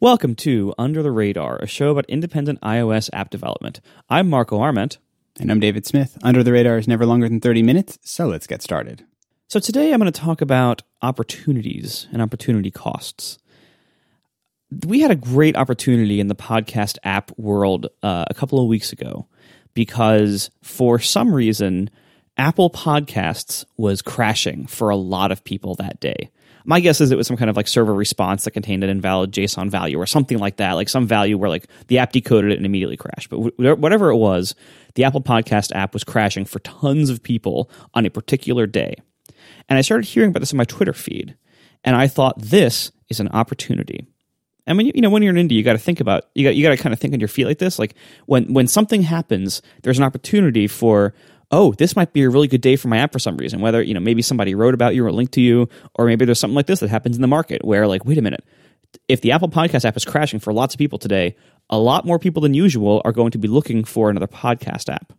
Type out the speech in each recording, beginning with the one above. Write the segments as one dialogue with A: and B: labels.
A: Welcome to Under the Radar, a show about independent iOS app development. I'm Marco Arment.
B: And I'm David Smith. Under the Radar is never longer than 30 minutes, so let's get started.
A: So today I'm going to talk about opportunities and opportunity costs. We had a great opportunity in the podcast app world uh, a couple of weeks ago because for some reason, Apple Podcasts was crashing for a lot of people that day my guess is it was some kind of like server response that contained an invalid JSON value or something like that, like some value where like the app decoded it and immediately crashed. But whatever it was, the Apple Podcast app was crashing for tons of people on a particular day. And I started hearing about this in my Twitter feed, and I thought this is an opportunity. And when you, you know when you're in India, you got to think about you got you got to kind of think on your feet like this. Like when when something happens, there's an opportunity for oh, this might be a really good day for my app for some reason. Whether, you know, maybe somebody wrote about you or linked to you, or maybe there's something like this that happens in the market where, like, wait a minute, if the Apple Podcast app is crashing for lots of people today, a lot more people than usual are going to be looking for another podcast app.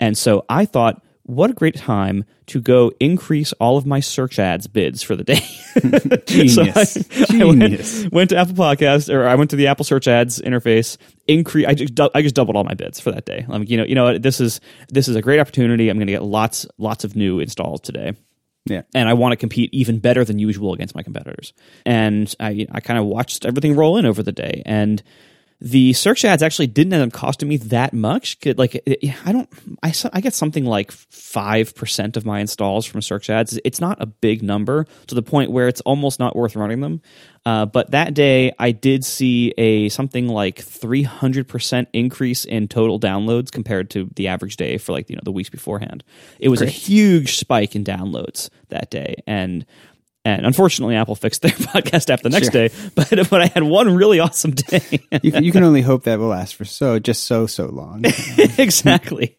A: And so I thought, what a great time to go increase all of my search ads bids for the day.
B: Genius. so I, Genius.
A: I went, went, to Apple Podcast or I went to the Apple Search Ads interface. Increase. I just I just doubled all my bids for that day. I'm like, you know, you know, this is this is a great opportunity. I'm going to get lots lots of new installs today.
B: Yeah.
A: And I want to compete even better than usual against my competitors. And I I kind of watched everything roll in over the day and the search ads actually didn't end up costing me that much. Like I don't, I, I get something like five percent of my installs from search ads. It's not a big number to the point where it's almost not worth running them. Uh, but that day, I did see a something like three hundred percent increase in total downloads compared to the average day for like you know the weeks beforehand. It was Great. a huge spike in downloads that day, and and unfortunately, Apple fixed their podcast app the next sure. day. But but I had one really awesome day.
B: you, can, you can only hope that will last for so just so so long.
A: exactly.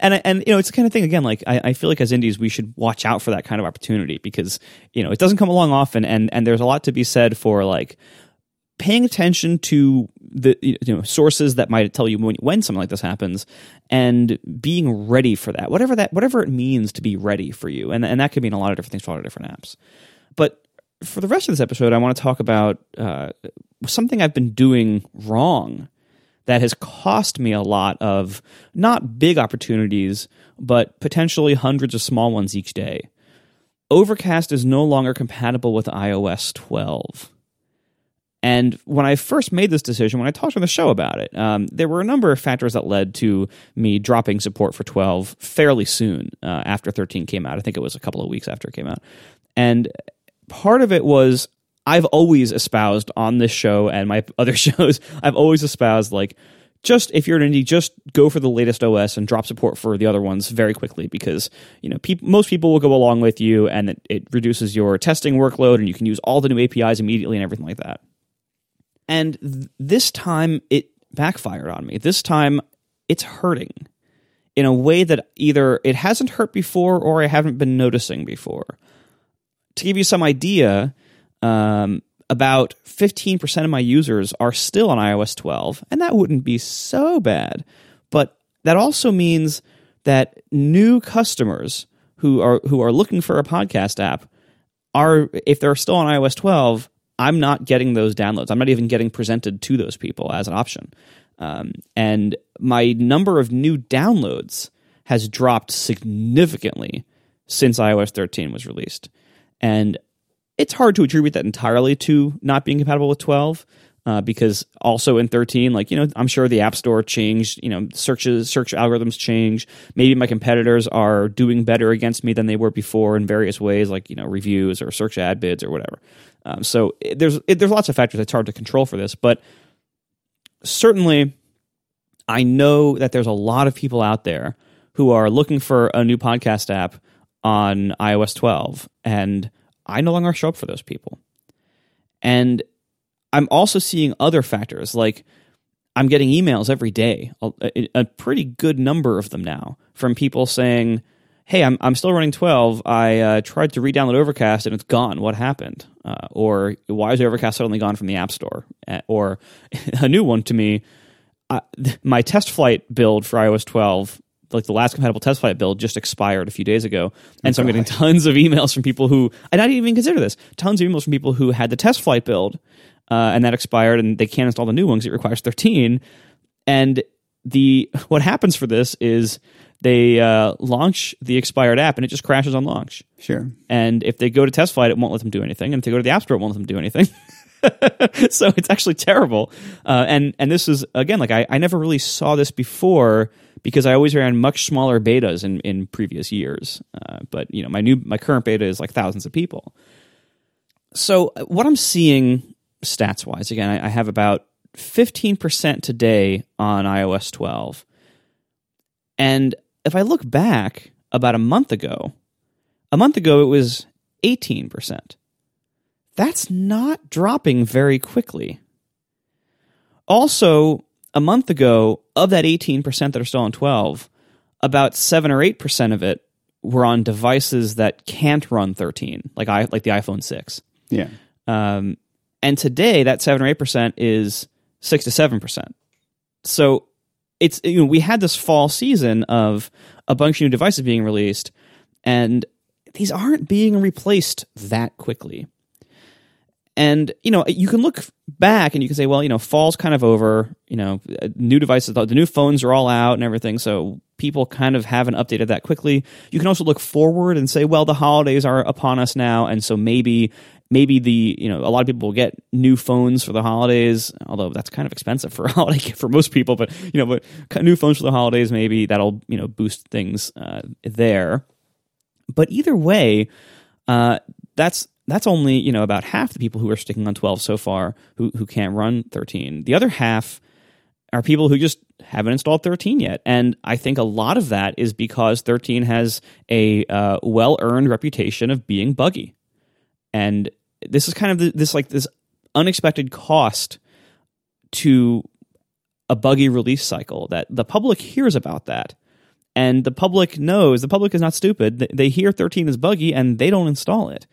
A: And and you know it's the kind of thing again. Like I, I feel like as indies we should watch out for that kind of opportunity because you know it doesn't come along often, and and there's a lot to be said for like paying attention to the you know sources that might tell you when, when something like this happens and being ready for that whatever that whatever it means to be ready for you and and that could mean a lot of different things for a lot of different apps but for the rest of this episode, I want to talk about uh, something I've been doing wrong that has cost me a lot of not big opportunities, but potentially hundreds of small ones each day. Overcast is no longer compatible with iOS 12. And when I first made this decision, when I talked on the show about it, um, there were a number of factors that led to me dropping support for 12 fairly soon uh, after 13 came out. I think it was a couple of weeks after it came out. And part of it was I've always espoused on this show and my other shows, I've always espoused like just if you're an indie, just go for the latest OS and drop support for the other ones very quickly because you know peop- most people will go along with you and it, it reduces your testing workload and you can use all the new APIs immediately and everything like that. And th- this time it backfired on me. This time it's hurting in a way that either it hasn't hurt before or I haven't been noticing before to give you some idea, um, about 15% of my users are still on iOS 12, and that wouldn't be so bad. But that also means that new customers who are who are looking for a podcast app are if they're still on iOS 12, I'm not getting those downloads. I'm not even getting presented to those people as an option. Um, and my number of new downloads has dropped significantly since iOS 13 was released. And it's hard to attribute that entirely to not being compatible with 12. Uh, because also in 13 like you know i'm sure the app store changed you know searches search algorithms change maybe my competitors are doing better against me than they were before in various ways like you know reviews or search ad bids or whatever um, so it, there's it, there's lots of factors it's hard to control for this but certainly i know that there's a lot of people out there who are looking for a new podcast app on ios 12 and I no longer show up for those people. And I'm also seeing other factors like I'm getting emails every day, a, a pretty good number of them now, from people saying, Hey, I'm, I'm still running 12. I uh, tried to re download Overcast and it's gone. What happened? Uh, or why is Overcast suddenly gone from the App Store? Or a new one to me, uh, my test flight build for iOS 12 like the last compatible test flight build just expired a few days ago, and so I'm getting tons of emails from people who I didn't even consider this. Tons of emails from people who had the test flight build, uh, and that expired, and they can't install the new ones. It requires 13, and the what happens for this is they uh, launch the expired app and it just crashes on launch.
B: Sure.
A: And if they go to test flight, it won't let them do anything. And if they go to the App Store, it won't let them do anything. so it's actually terrible. Uh, and and this is again like I, I never really saw this before because I always ran much smaller betas in, in previous years. Uh, but you know my new my current beta is like thousands of people. So uh, what I'm seeing stats wise, again, I, I have about 15% today on iOS 12. And if I look back about a month ago, a month ago it was 18%. That's not dropping very quickly. Also, a month ago, of that 18% that are still on 12, about 7 or 8% of it were on devices that can't run 13, like I like the iPhone 6.
B: Yeah.
A: Um, and today that 7 or 8% is 6 to 7%. So it's you know we had this fall season of a bunch of new devices being released and these aren't being replaced that quickly. And you know, you can look back and you can say, well, you know, fall's kind of over. You know, new devices, the new phones are all out and everything, so people kind of haven't updated that quickly. You can also look forward and say, well, the holidays are upon us now, and so maybe maybe the you know a lot of people will get new phones for the holidays although that's kind of expensive for holiday for most people but you know but new phones for the holidays maybe that'll you know boost things uh, there but either way uh, that's that's only you know about half the people who are sticking on 12 so far who who can't run 13 the other half are people who just haven't installed 13 yet. And i think a lot of that is because 13 has a uh, well-earned reputation of being buggy. And this is kind of this like this unexpected cost to a buggy release cycle that the public hears about that. And the public knows the public is not stupid. They hear 13 is buggy and they don't install it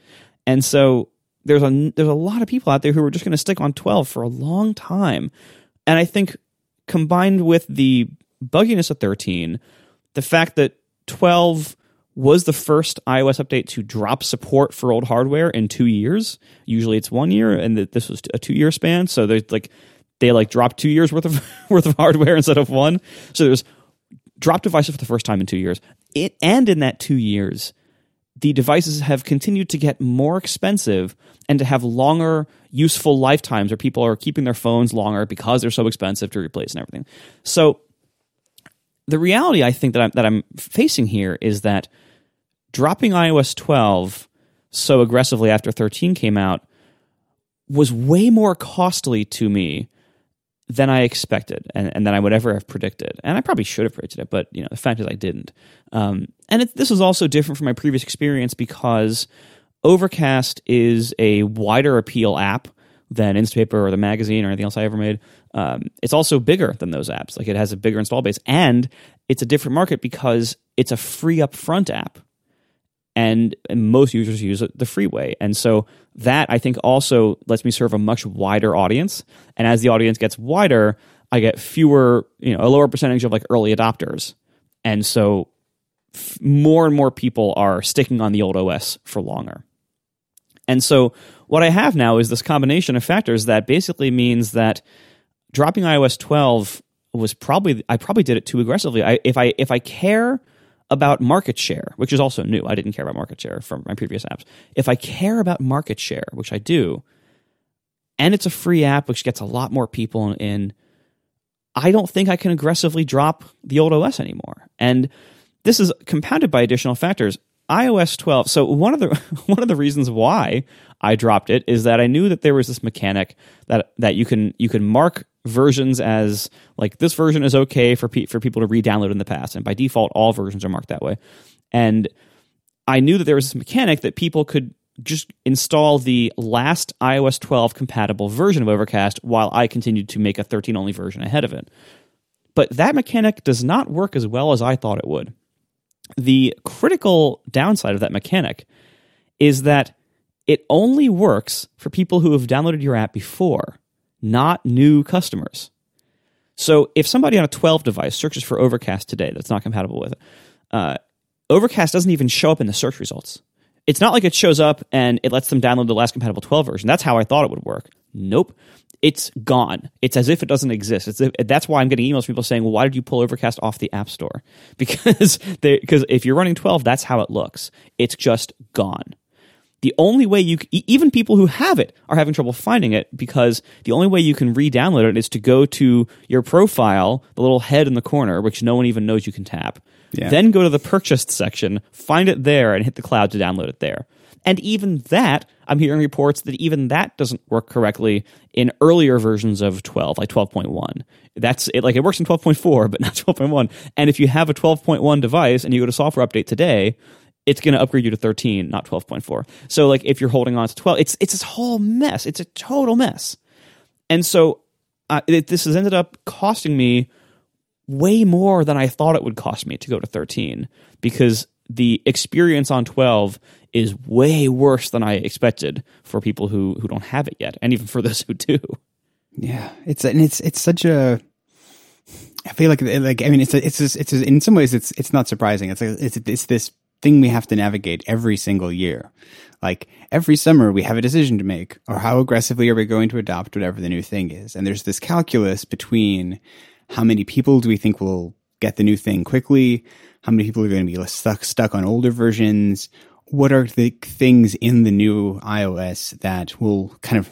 A: and so there's a there's a lot of people out there who are just going to stick on 12 for a long time and i think combined with the bugginess of 13 the fact that 12 was the first iOS update to drop support for old hardware in two years. Usually it's one year, and this was a two year span. So they like they like dropped two years worth of worth of hardware instead of one. So there's drop devices for the first time in two years. It, and in that two years, the devices have continued to get more expensive and to have longer useful lifetimes where people are keeping their phones longer because they're so expensive to replace and everything. So the reality I think that I'm that I'm facing here is that dropping iOS 12 so aggressively after 13 came out was way more costly to me than I expected and, and than I would ever have predicted. And I probably should have predicted it, but you know the fact is I didn't. Um, and it, this was also different from my previous experience because Overcast is a wider appeal app than Instapaper or the magazine or anything else I ever made. Um, it's also bigger than those apps. Like it has a bigger install base, and it's a different market because it's a free upfront app and, most users use the freeway. And so that I think also lets me serve a much wider audience. And as the audience gets wider, I get fewer, you know, a lower percentage of like early adopters. And so f- more and more people are sticking on the old OS for longer. And so what I have now is this combination of factors that basically means that dropping iOS 12 was probably I probably did it too aggressively. I, if I if I care about market share, which is also new. I didn't care about market share from my previous apps. If I care about market share, which I do, and it's a free app which gets a lot more people in, I don't think I can aggressively drop the old OS anymore. And this is compounded by additional factors. iOS 12. So one of the one of the reasons why I dropped it is that I knew that there was this mechanic that that you can you can mark versions as like this version is okay for pe- for people to re-download in the past, and by default, all versions are marked that way. And I knew that there was this mechanic that people could just install the last iOS 12 compatible version of Overcast while I continued to make a 13 only version ahead of it. But that mechanic does not work as well as I thought it would. The critical downside of that mechanic is that it only works for people who have downloaded your app before not new customers. So if somebody on a 12 device searches for Overcast today that's not compatible with it, uh, Overcast doesn't even show up in the search results. It's not like it shows up and it lets them download the last compatible 12 version. That's how I thought it would work. Nope. It's gone. It's as if it doesn't exist. It's that's why I'm getting emails from people saying, "Well, why did you pull Overcast off the App Store?" Because because if you're running 12, that's how it looks. It's just gone. The only way you even people who have it are having trouble finding it because the only way you can re-download it is to go to your profile, the little head in the corner, which no one even knows you can tap.
B: Yeah.
A: Then go to the purchased section, find it there, and hit the cloud to download it there. And even that, I'm hearing reports that even that doesn't work correctly in earlier versions of 12, like 12.1. That's it, like it works in 12.4, but not 12.1. And if you have a 12.1 device and you go to software update today, it's going to upgrade you to 13, not 12.4. So like if you're holding on to 12, it's it's this whole mess. It's a total mess. And so uh, it, this has ended up costing me way more than I thought it would cost me to go to 13 because the experience on 12 is way worse than I expected for people who who don't have it yet and even for those who do.
B: Yeah, it's and it's it's such a I feel like like I mean it's a, it's it's a, in some ways it's it's not surprising. It's like it's it's this thing we have to navigate every single year. Like every summer we have a decision to make or how aggressively are we going to adopt whatever the new thing is. And there's this calculus between how many people do we think will get the new thing quickly? How many people are going to be stuck stuck on older versions? What are the things in the new iOS that will kind of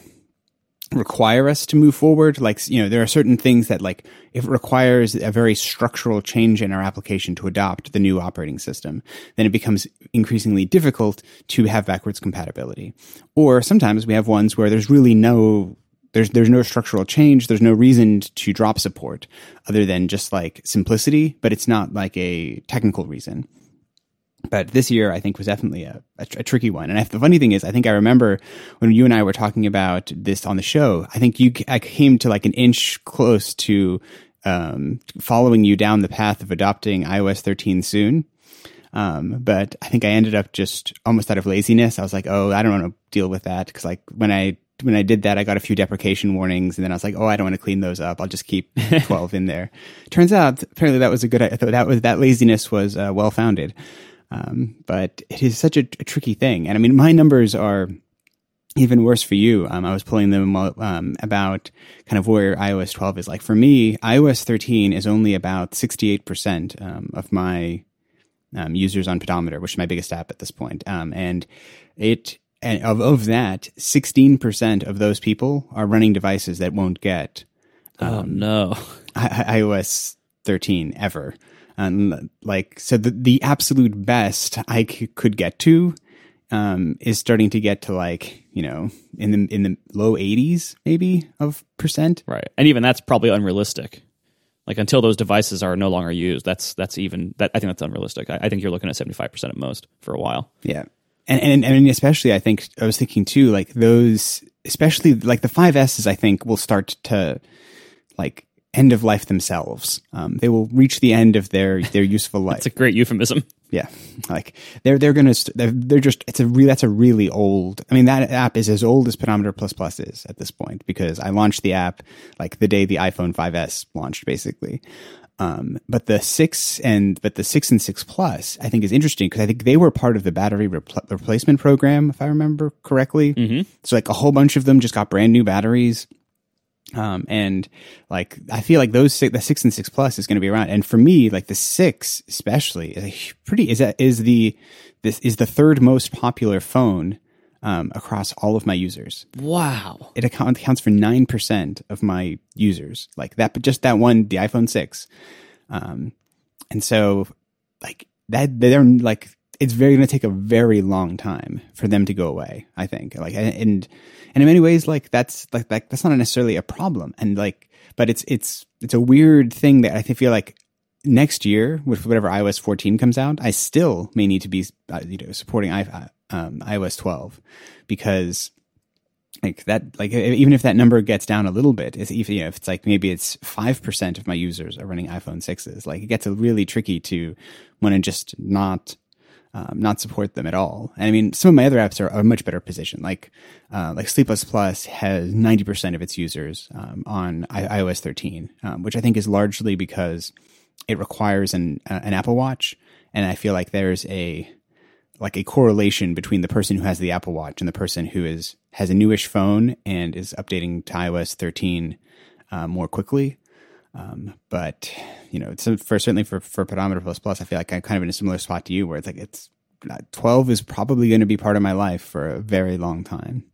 B: require us to move forward. Like, you know, there are certain things that like, if it requires a very structural change in our application to adopt the new operating system, then it becomes increasingly difficult to have backwards compatibility. Or sometimes we have ones where there's really no there's there's no structural change. There's no reason to drop support other than just like simplicity, but it's not like a technical reason but this year I think was definitely a, a, a tricky one. And I, the funny thing is, I think I remember when you and I were talking about this on the show. I think you I came to like an inch close to um, following you down the path of adopting iOS 13 soon. Um, but I think I ended up just almost out of laziness. I was like, oh, I don't want to deal with that because like when I when I did that, I got a few deprecation warnings, and then I was like, "Oh, I don't want to clean those up. I'll just keep twelve in there." Turns out, apparently, that was a good. That was that laziness was uh, well founded. Um, but it is such a, a, tricky thing. And I mean, my numbers are even worse for you. Um, I was pulling them um, about kind of where iOS 12 is. Like for me, iOS 13 is only about 68% um, of my um, users on Pedometer, which is my biggest app at this point. Um, and it, and of, of that, 16% of those people are running devices that won't get
A: oh, no.
B: I- iOS 13 ever and like so the the absolute best I c- could get to um, is starting to get to like you know in the in the low 80s maybe of percent.
A: Right. And even that's probably unrealistic. Like until those devices are no longer used that's that's even that i think that's unrealistic. I, I think you're looking at 75% at most for a while.
B: Yeah. And, and and especially i think i was thinking too like those especially like the 5s i think will start to like end of life themselves. Um, they will reach the end of their their useful life.
A: It's a great euphemism.
B: Yeah, like they're they're gonna they're, they're just it's a real that's a really old. I mean that app is as old as Pedometer Plus Plus is at this point because I launched the app like the day the iPhone 5s launched, basically. Um, but the six and but the six and six plus I think is interesting because I think they were part of the battery repl- replacement program if I remember correctly.
A: Mm-hmm.
B: So like a whole bunch of them just got brand new batteries um, and like, I feel like those six, the six and six plus is going to be around. And for me, like the six, especially is a pretty, is that, is the, this is the third most popular phone, um, across all of my users.
A: Wow.
B: It account, accounts for 9% of my users. Like that, but just that one, the iPhone 6. Um, and so like that, they're like, it's very going to take a very long time for them to go away. I think like, and, and in many ways, like that's like, like that's not necessarily a problem. And like, but it's it's it's a weird thing that I feel like next year with whatever iOS 14 comes out, I still may need to be uh, you know supporting I, uh, um, iOS 12 because like that like even if that number gets down a little bit if, you know, if it's like maybe it's 5% of my users are running iphone 6s like it gets really tricky to want to just not um, not support them at all. And I mean, some of my other apps are, a much better position. Like, uh, like Sleepless Plus has 90% of its users um, on I- iOS 13, um, which I think is largely because it requires an, uh, an Apple Watch. And I feel like there's a, like a correlation between the person who has the Apple Watch and the person who is has a newish phone and is updating to iOS 13 uh, more quickly. Um, but you know, for certainly for for Pedometer Plus Plus, I feel like I'm kind of in a similar spot to you, where it's like it's 12 is probably going to be part of my life for a very long time.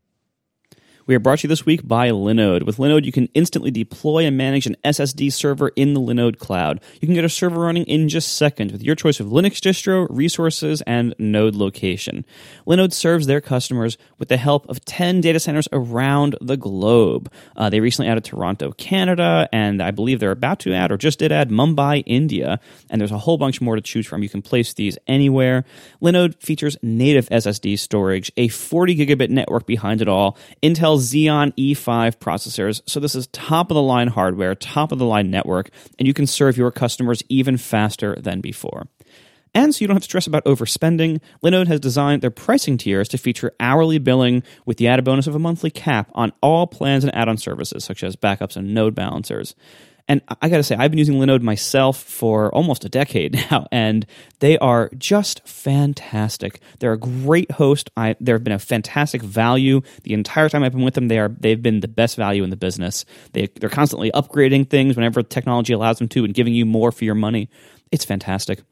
A: We are brought to you this week by Linode. With Linode, you can instantly deploy and manage an SSD server in the Linode cloud. You can get a server running in just seconds with your choice of Linux distro, resources, and node location. Linode serves their customers with the help of 10 data centers around the globe. Uh, they recently added Toronto, Canada, and I believe they're about to add or just did add Mumbai, India. And there's a whole bunch more to choose from. You can place these anywhere. Linode features native SSD storage, a 40 gigabit network behind it all, Intel's Xeon E5 processors. So this is top of the line hardware, top of the line network, and you can serve your customers even faster than before. And so you don't have to stress about overspending. Linode has designed their pricing tiers to feature hourly billing with the added bonus of a monthly cap on all plans and add-on services such as backups and node balancers. And I got to say, I've been using Linode myself for almost a decade now, and they are just fantastic. They're a great host. I, they've been a fantastic value the entire time I've been with them. They are they've been the best value in the business. They they're constantly upgrading things whenever technology allows them to, and giving you more for your money. It's fantastic.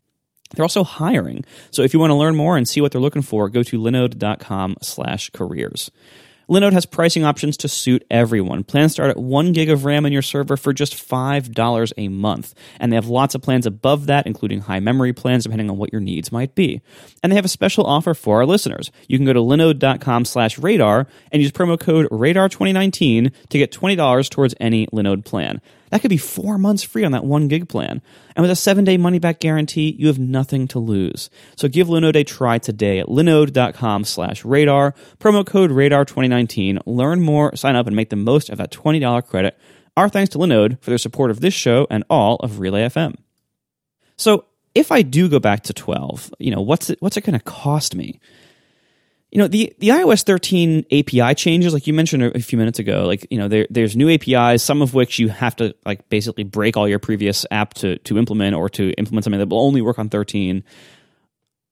A: They're also hiring. So if you want to learn more and see what they're looking for, go to linode.com/careers. Linode has pricing options to suit everyone. Plans start at 1 gig of RAM in your server for just $5 a month. And they have lots of plans above that, including high memory plans, depending on what your needs might be. And they have a special offer for our listeners. You can go to linode.com slash radar and use promo code radar2019 to get $20 towards any Linode plan. That could be four months free on that one gig plan. And with a seven day money back guarantee, you have nothing to lose. So give Linode a try today at linode.com slash radar, promo code radar 2019. Learn more, sign up, and make the most of that $20 credit. Our thanks to Linode for their support of this show and all of Relay FM. So if I do go back to 12, you know, what's it, what's it going to cost me? You know the the iOS 13 API changes, like you mentioned a few minutes ago. Like you know, there, there's new APIs, some of which you have to like basically break all your previous app to to implement, or to implement something that will only work on 13.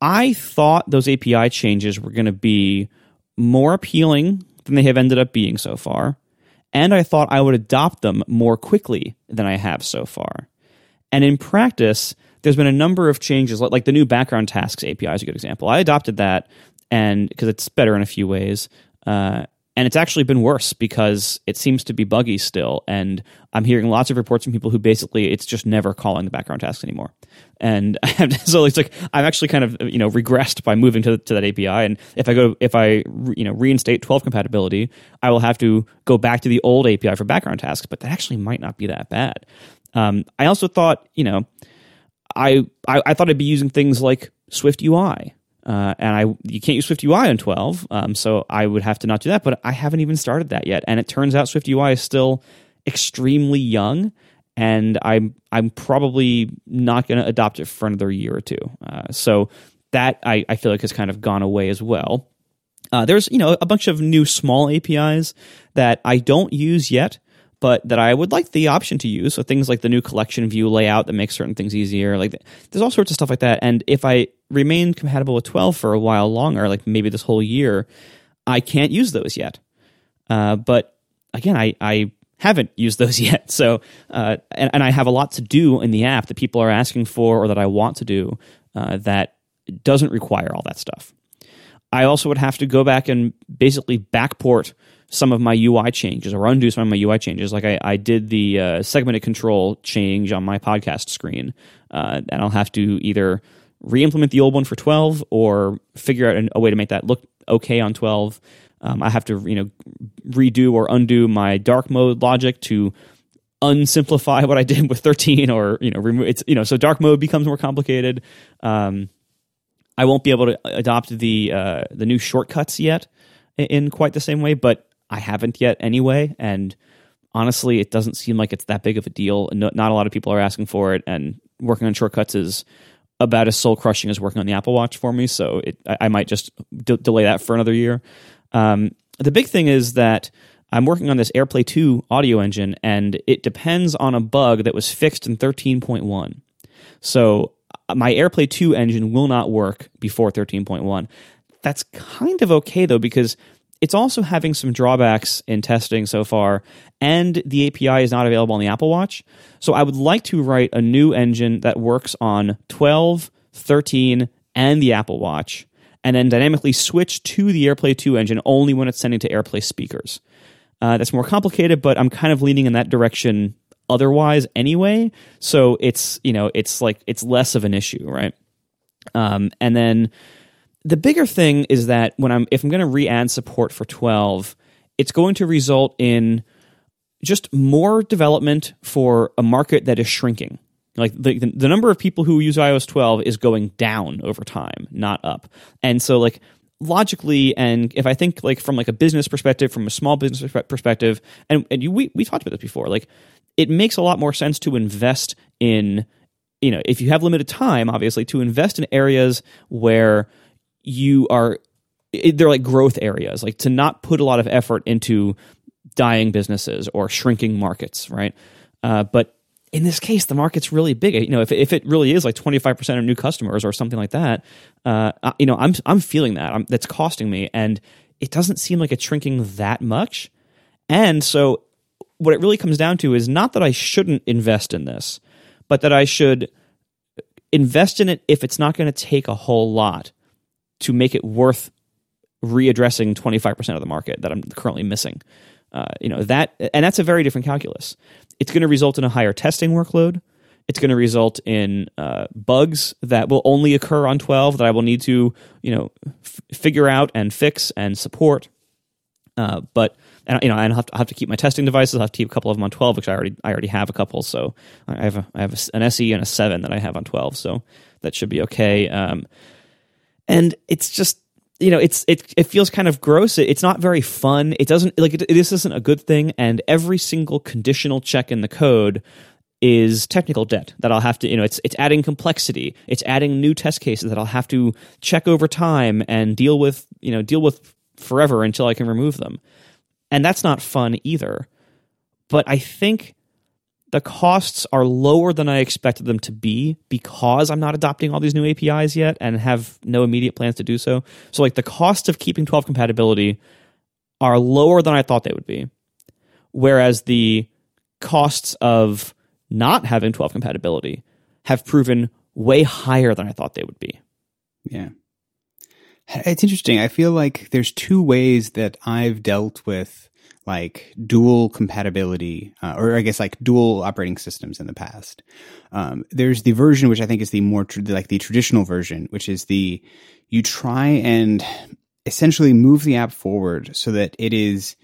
A: I thought those API changes were going to be more appealing than they have ended up being so far, and I thought I would adopt them more quickly than I have so far. And in practice, there's been a number of changes, like the new background tasks API is a good example. I adopted that and because it's better in a few ways. Uh, and it's actually been worse because it seems to be buggy still. And I'm hearing lots of reports from people who basically it's just never calling the background tasks anymore. And so it's like I'm actually kind of you know regressed by moving to to that API. And if I go if I you know reinstate 12 compatibility, I will have to go back to the old API for background tasks. But that actually might not be that bad. Um, I also thought you know I, I I thought I'd be using things like Swift UI uh, and I you can't use Swift UI on 12, um, so I would have to not do that. But I haven't even started that yet, and it turns out Swift UI is still extremely young, and I'm I'm probably not going to adopt it for another year or two. Uh, so that I, I feel like has kind of gone away as well. Uh, there's you know a bunch of new small APIs that I don't use yet but that I would like the option to use. So things like the new collection view layout that makes certain things easier. Like there's all sorts of stuff like that. And if I remain compatible with 12 for a while longer, like maybe this whole year, I can't use those yet. Uh, but again, I, I haven't used those yet. So, uh, and, and I have a lot to do in the app that people are asking for or that I want to do uh, that doesn't require all that stuff. I also would have to go back and basically backport some of my UI changes or undo some of my UI changes. Like I, I did the uh, segmented control change on my podcast screen, uh, and I'll have to either re-implement the old one for 12 or figure out a way to make that look okay on 12. Um, I have to you know redo or undo my dark mode logic to unsimplify what I did with 13 or you know remove it's you know so dark mode becomes more complicated. Um, I won't be able to adopt the uh, the new shortcuts yet in quite the same way, but I haven't yet anyway. And honestly, it doesn't seem like it's that big of a deal. No, not a lot of people are asking for it, and working on shortcuts is about as soul crushing as working on the Apple Watch for me. So it, I, I, might just d- delay that for another year. Um, the big thing is that I'm working on this AirPlay 2 audio engine, and it depends on a bug that was fixed in 13.1. So my AirPlay 2 engine will not work before 13.1. That's kind of okay though because it's also having some drawbacks in testing so far, and the API is not available on the Apple Watch. So I would like to write a new engine that works on 12, 13, and the Apple Watch, and then dynamically switch to the AirPlay 2 engine only when it's sending to AirPlay speakers. Uh, that's more complicated, but I'm kind of leaning in that direction otherwise anyway. So it's you know it's like it's less of an issue, right? Um, and then the bigger thing is that when I'm if I'm going to re-add support for 12, it's going to result in just more development for a market that is shrinking. Like the, the, number of people who use iOS 12 is going down over time, not up. And so like logically and if i think like from like a business perspective from a small business perspective and, and you, we, we talked about this before like it makes a lot more sense to invest in you know if you have limited time obviously to invest in areas where you are they're like growth areas like to not put a lot of effort into dying businesses or shrinking markets right uh, but in this case, the market's really big. You know, if, if it really is like 25% of new customers or something like that, uh, you know, I'm, I'm feeling that. I'm, that's costing me. And it doesn't seem like it's shrinking that much. And so what it really comes down to is not that I shouldn't invest in this, but that I should invest in it if it's not going to take a whole lot to make it worth readdressing 25% of the market that I'm currently missing. Uh, you know that and that's a very different calculus it's going to result in a higher testing workload. It's going to result in uh, bugs that will only occur on 12 that I will need to, you know, f- figure out and fix and support. Uh, but and, you know, I have, to, I have to keep my testing devices. I have to keep a couple of them on 12, which I already I already have a couple. So I have a, I have an SE and a seven that I have on 12. So that should be okay. Um, and it's just you know it's it it feels kind of gross. It's not very fun. It doesn't like it, this isn't a good thing. And every single conditional check in the code is technical debt that I'll have to you know it's it's adding complexity. It's adding new test cases that I'll have to check over time and deal with you know deal with forever until I can remove them. And that's not fun either. But I think the costs are lower than I expected them to be because I'm not adopting all these new APIs yet and have no immediate plans to do so. So, like, the cost of keeping 12 compatibility are lower than I thought they would be. Whereas the costs of not having 12 compatibility have proven way higher than I thought they would be.
B: Yeah. It's interesting. I feel like there's two ways that I've dealt with like dual compatibility, uh, or I guess like dual operating systems in the past. Um, there's the version which I think is the more tr- like the traditional version, which is the you try and essentially move the app forward so that it is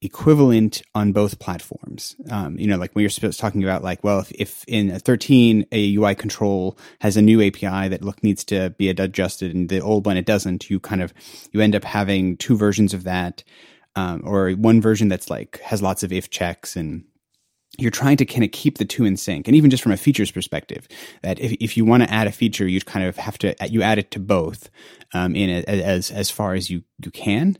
B: equivalent on both platforms. Um, you know, like when you're talking about like, well, if, if in 13 a UI control has a new API that look needs to be adjusted and the old one it doesn't, you kind of you end up having two versions of that um, or one version that's like has lots of if checks and you're trying to kind of keep the two in sync and even just from a features perspective that if, if you want to add a feature you kind of have to you add it to both um, in a, as as far as you you can.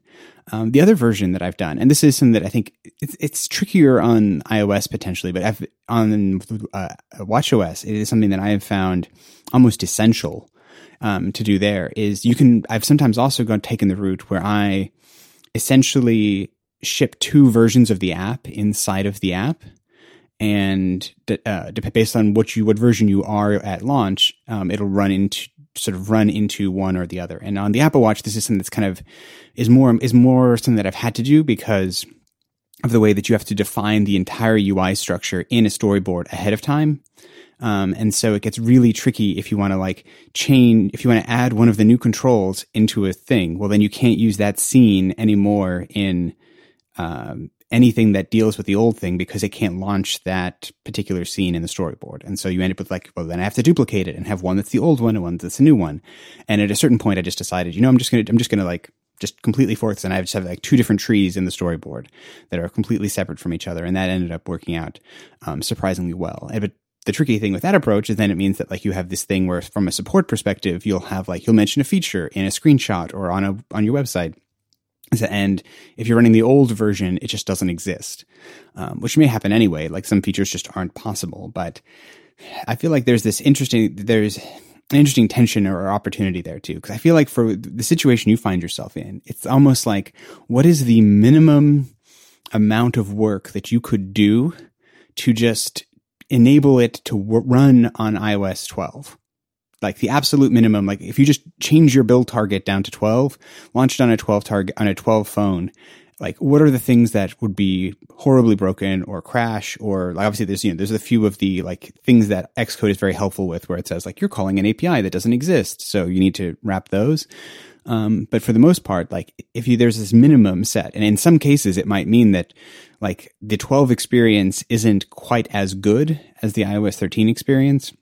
B: Um, the other version that I've done and this is something that I think it's, it's trickier on iOS potentially but I've, on uh, watchOS it is something that I have found almost essential um, to do there is you can I've sometimes also gone taken the route where I essentially ship two versions of the app inside of the app. And uh, based on what you what version you are at launch um, it'll run into sort of run into one or the other. And on the apple watch this is something that's kind of is more is more something that i've had to do because of the way that you have to define the entire ui structure in a storyboard ahead of time um, and so it gets really tricky if you want to like chain, if you want to add one of the new controls into a thing. Well, then you can't use that scene anymore in um, anything that deals with the old thing because it can't launch that particular scene in the storyboard. And so you end up with like, well, then I have to duplicate it and have one that's the old one and one that's the new one. And at a certain point, I just decided, you know, I'm just gonna, I'm just gonna like just completely forks and I just have like two different trees in the storyboard that are completely separate from each other. And that ended up working out um, surprisingly well. But the tricky thing with that approach is then it means that like you have this thing where from a support perspective, you'll have like, you'll mention a feature in a screenshot or on a, on your website. And if you're running the old version, it just doesn't exist, um, which may happen anyway. Like some features just aren't possible. But I feel like there's this interesting, there's, interesting tension or opportunity there too. Because I feel like for the situation you find yourself in, it's almost like what is the minimum amount of work that you could do to just enable it to w- run on iOS 12? Like the absolute minimum, like if you just change your build target down to 12, launch it on a 12 target, on a 12 phone, like what are the things that would be horribly broken or crash or like obviously there's you know there's a few of the like things that xcode is very helpful with where it says like you're calling an api that doesn't exist so you need to wrap those um, but for the most part like if you there's this minimum set and in some cases it might mean that like the 12 experience isn't quite as good as the ios 13 experience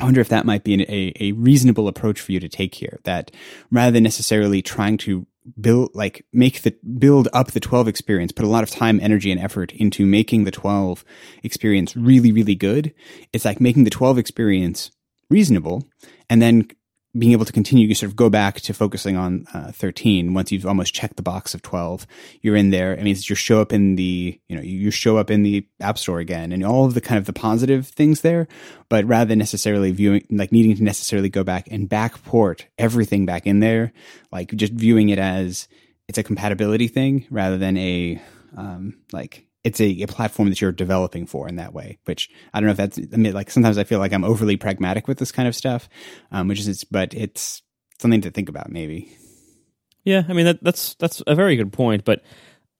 B: I wonder if that might be an, a, a reasonable approach for you to take here. That rather than necessarily trying to build like make the build up the 12 experience put a lot of time energy and effort into making the 12 experience really really good. It's like making the 12 experience reasonable and then being able to continue, you sort of go back to focusing on uh, 13 once you've almost checked the box of 12. You're in there. I mean, you show up in the, you know, you show up in the App Store again and all of the kind of the positive things there. But rather than necessarily viewing, like needing to necessarily go back and backport everything back in there, like just viewing it as it's a compatibility thing rather than a, um, like it's a, a, platform that you're developing for in that way. Which I don't know if that's I mean, like sometimes I feel like I'm overly pragmatic with this kind of stuff, um, which is it's, but it's something to think about maybe.
A: Yeah, I mean that, that's that's a very good point, but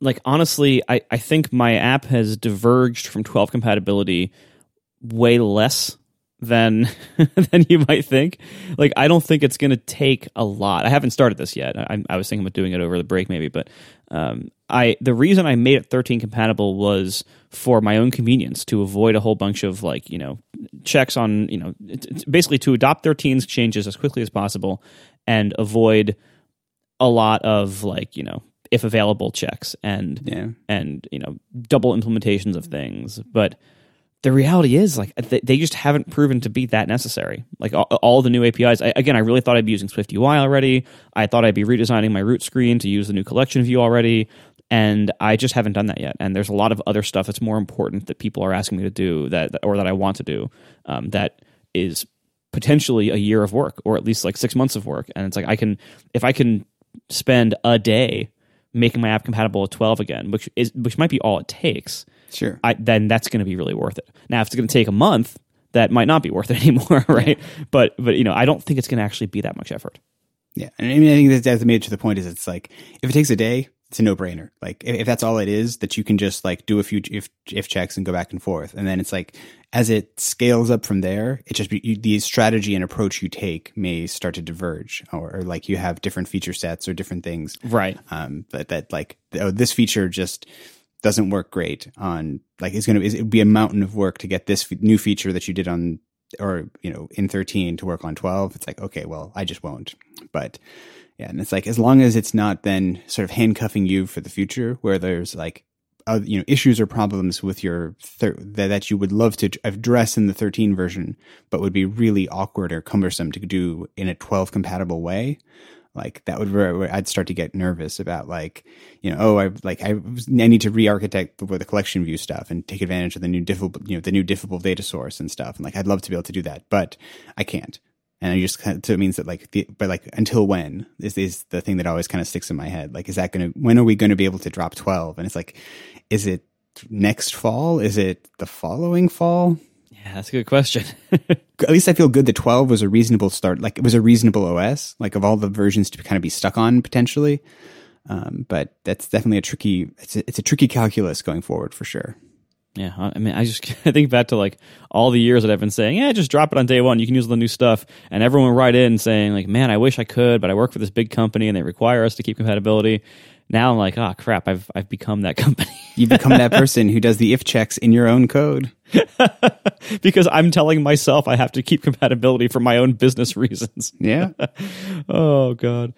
A: like honestly, I I think my app has diverged from 12 compatibility way less than than you might think. Like I don't think it's going to take a lot. I haven't started this yet. I, I, was thinking about doing it over the break maybe, but um, I the reason I made it 13 compatible was for my own convenience to avoid a whole bunch of like you know checks on you know basically to adopt 13's changes as quickly as possible and avoid a lot of like you know if available checks and
B: yeah.
A: and you know double implementations of things, but the reality is like they just haven't proven to be that necessary. Like all, all the new apis I, again i really thought i'd be using swift ui already. I thought i'd be redesigning my root screen to use the new collection view already and i just haven't done that yet. And there's a lot of other stuff that's more important that people are asking me to do that or that i want to do um, that is potentially a year of work or at least like six months of work. And it's like i can if i can spend a day making my app compatible with 12 again which is which might be all it takes
B: Sure.
A: I, then that's going to be really worth it. Now, if it's going to take a month, that might not be worth it anymore, right? Yeah. But but you know, I don't think it's going to actually be that much effort.
B: Yeah, and I mean, I think that's made to the point is it's like if it takes a day, it's a no brainer. Like if, if, that's all it is, that you can just like do a few if if checks and go back and forth, and then it's like as it scales up from there, it just be, you, the strategy and approach you take may start to diverge, or, or, like you have different feature sets or different things,
A: right?
B: Um, that that like oh, this feature just doesn't work great on like it's going to it would be a mountain of work to get this f- new feature that you did on or you know in 13 to work on 12 it's like okay well i just won't. But yeah and it's like as long as it's not then sort of handcuffing you for the future where there's like uh, you know issues or problems with your thir- that, that you would love to address in the 13 version but would be really awkward or cumbersome to do in a 12 compatible way like that would where I'd start to get nervous about like you know oh I like I, I need to re-architect the, the collection view stuff and take advantage of the new diffable you know the new diffable data source and stuff. And like I'd love to be able to do that but I can't. And I just kind of, so it means that like the but like until when is is the thing that always kind of sticks in my head. Like is that going to when are we going to be able to drop 12 and it's like is it next fall? Is it the following fall?
A: Yeah, that's a good question.
B: At least I feel good that 12 was a reasonable start. Like it was a reasonable OS, like of all the versions to kind of be stuck on potentially. Um, but that's definitely a tricky, it's a, it's a tricky calculus going forward for sure.
A: Yeah, I mean, I just I think back to like all the years that I've been saying, yeah, just drop it on day one. You can use the new stuff, and everyone write in saying like, man, I wish I could, but I work for this big company and they require us to keep compatibility now I'm like, oh crap, I've I've become that company.
B: you become that person who does the if checks in your own code.
A: because I'm telling myself I have to keep compatibility for my own business reasons.
B: Yeah.
A: oh god.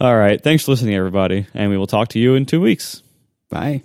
A: All right. Thanks for listening, everybody, and we will talk to you in two weeks.
B: Bye.